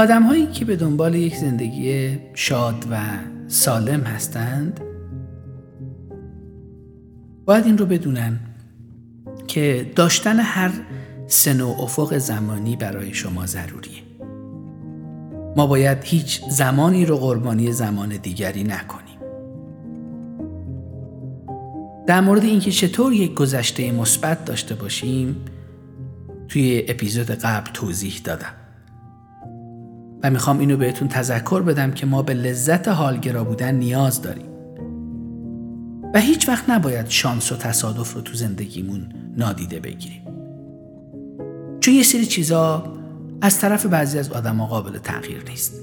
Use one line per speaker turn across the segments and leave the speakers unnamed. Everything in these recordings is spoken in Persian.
آدم هایی که به دنبال یک زندگی شاد و سالم هستند باید این رو بدونن که داشتن هر سن و افق زمانی برای شما ضروریه. ما باید هیچ زمانی رو قربانی زمان دیگری نکنیم. در مورد اینکه چطور یک گذشته مثبت داشته باشیم توی اپیزود قبل توضیح دادم. و می‌خوام اینو بهتون تذکر بدم که ما به لذت حالگرا بودن نیاز داریم. و هیچ وقت نباید شانس و تصادف رو تو زندگیمون نادیده بگیریم. چون یه سری چیزا از طرف بعضی از آدم قابل تغییر نیست.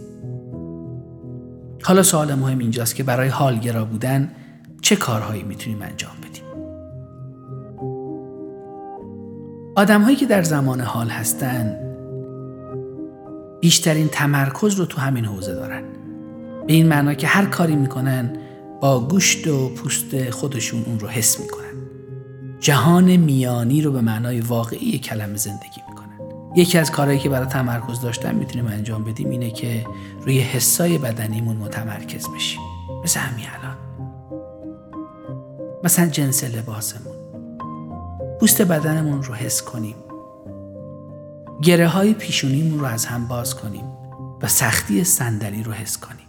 حالا سوال مهم اینجاست که برای حالگرا بودن چه کارهایی می‌تونیم انجام بدیم؟ آدم هایی که در زمان حال هستن بیشترین تمرکز رو تو همین حوزه دارن. به این معنا که هر کاری می‌کنن با گوشت و پوست خودشون اون رو حس می‌کنن. جهان میانی رو به معنای واقعی کلمه زندگی می‌کنن. یکی از کارهایی که برای تمرکز داشتن می‌تونیم انجام بدیم اینه که روی حسای بدنیمون متمرکز بشیم. مثل همین الان. مثلا جنس لباسمون. پوست بدنمون رو حس کنیم. گره های پیشونیمون رو از هم باز کنیم و سختی صندلی رو حس کنیم.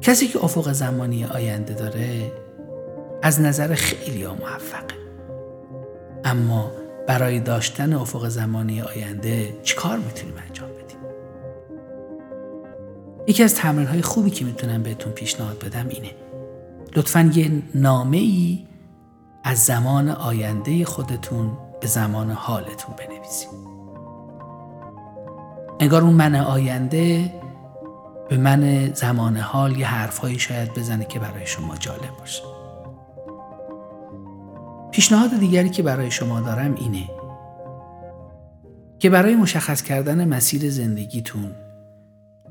کسی که افق زمانی آینده داره از نظر خیلی ها موفقه. اما برای داشتن افق زمانی آینده چیکار می‌تونیم انجام بدیم؟ یکی از تمرین های خوبی که می‌تونم بهتون پیشنهاد بدم اینه. لطفا یه نامه ای از زمان آینده خودتون به زمان حالتون بنویسید. انگار اون من آینده به من زمان حال یه حرفهایی شاید بزنه که برای شما جالب باشه. پیشنهاد دیگری که برای شما دارم اینه که برای مشخص کردن مسیر زندگیتون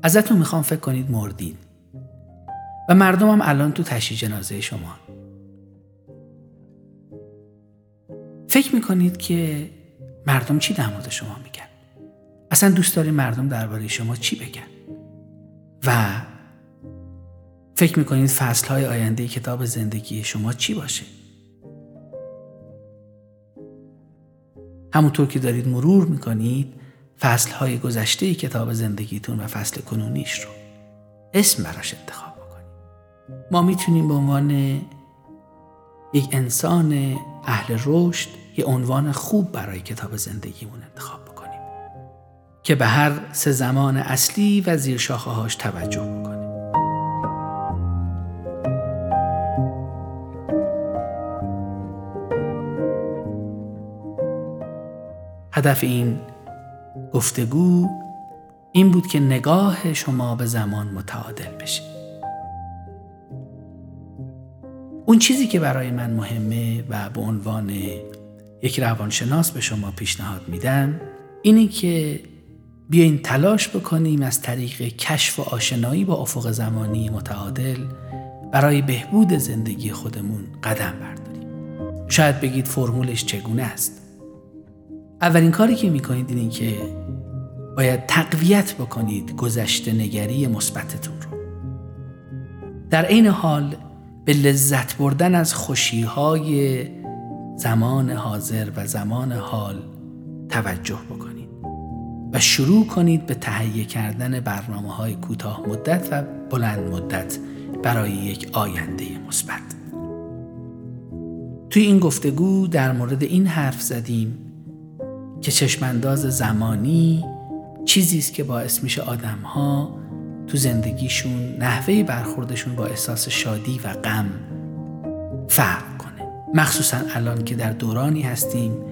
ازتون می‌خوام فکر کنید مردین و مردم هم الان تو تشییع جنازه شما فکر می‌کنید که مردم چی در مورد شما میگن؟ اصلا دوست داری مردم درباره شما چی بگن؟ و فکر می‌کنید فصل های آینده کتاب زندگی شما چی باشه؟ همونطور که دارید مرور می‌کنید فصل های گذشته کتاب زندگیتون و فصل کنونیش رو اسم براش انتخاب بکنید. ما می‌تونیم به عنوان یک انسان اهل رشد یه عنوان خوب برای کتاب زندگیمون انتخاب بکنیم. که به هر سه زمان اصلی و زیر هاش توجه بکنیم. هدف این گفتگو این بود که نگاه شما به زمان متعادل بشه. اون چیزی که برای من مهمه و به عنوان یک روانشناس به شما پیشنهاد میدم اینه که بیاین تلاش بکنیم از طریق کشف و آشنایی با افق زمانی متعادل برای بهبود زندگی خودمون قدم برداریم. شاید بگید فرمولش چگونه است؟ اولین کاری که می‌کنید اینه که باید تقویت بکنید گذشته نگری مثبتتون رو. در عین حال به لذت بردن از خوشیهای زمان حاضر و زمان حال توجه بکنید و شروع کنید به تهیه کردن برنامه های کوتاه مدت و بلند مدت برای یک آینده مثبت. توی این گفتگو در مورد این حرف زدیم که چشمانداز زمانی چیزی است که باعث میشه آدم ها تو زندگیشون نحوه برخوردشون با احساس شادی و غم فرق مخصوصا الان که در دورانی هستیم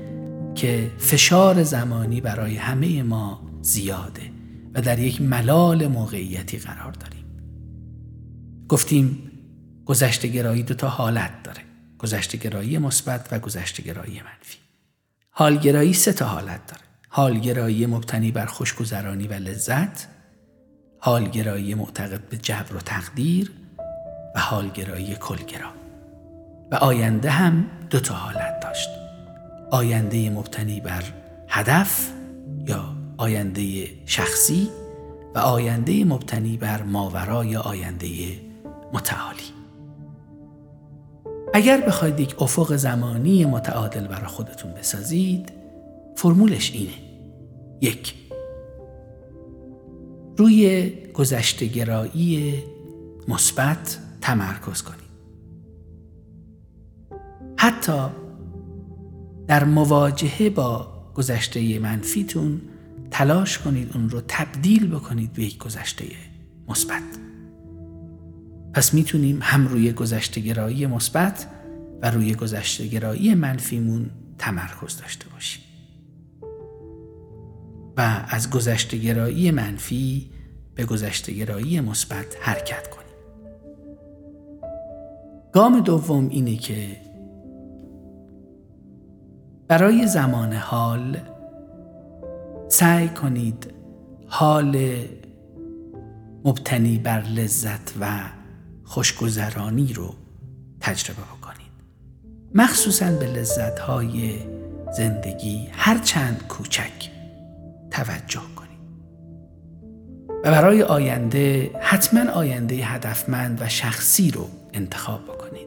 که فشار زمانی برای همه ما زیاده و در یک ملال موقعیتی قرار داریم. گفتیم گذشته گرایی دو تا حالت داره. گذشته گرایی مثبت و گذشته گرایی منفی. حالگرایی سه تا حالت داره. حالگرایی مبتنی بر خوشگذرانی و لذت حالگرایی معتقد به جبر و تقدیر و حالگرایی کلگرا. و آینده هم دو تا حالت داشت. آینده مبتنی بر هدف یا آینده شخصی و آینده مبتنی بر ماورای آینده متعالی. اگر بخواید یک افق زمانی متعادل برای خودتون بسازید فرمولش اینه. یک روی گذشتگرایی مثبت تمرکز کنید. حتی در مواجهه با گذشته منفیتون تلاش کنید اون رو تبدیل بکنید به یک گذشته مثبت. پس می‌تونیم هم روی گذشته گرایی مثبت و روی گذشته گرایی منفیمون تمرکز داشته باشیم. و از گذشته گرایی منفی به گذشته گرایی مثبت حرکت کنیم. گام دوم اینه که برای زمان حال سعی کنید حال مبتنی بر لذت و خوشگذرانی رو تجربه بکنید. مخصوصا به لذت های زندگی هرچند کوچک توجه کنید. و برای آینده حتما آینده هدفمند و شخصی رو انتخاب بکنید.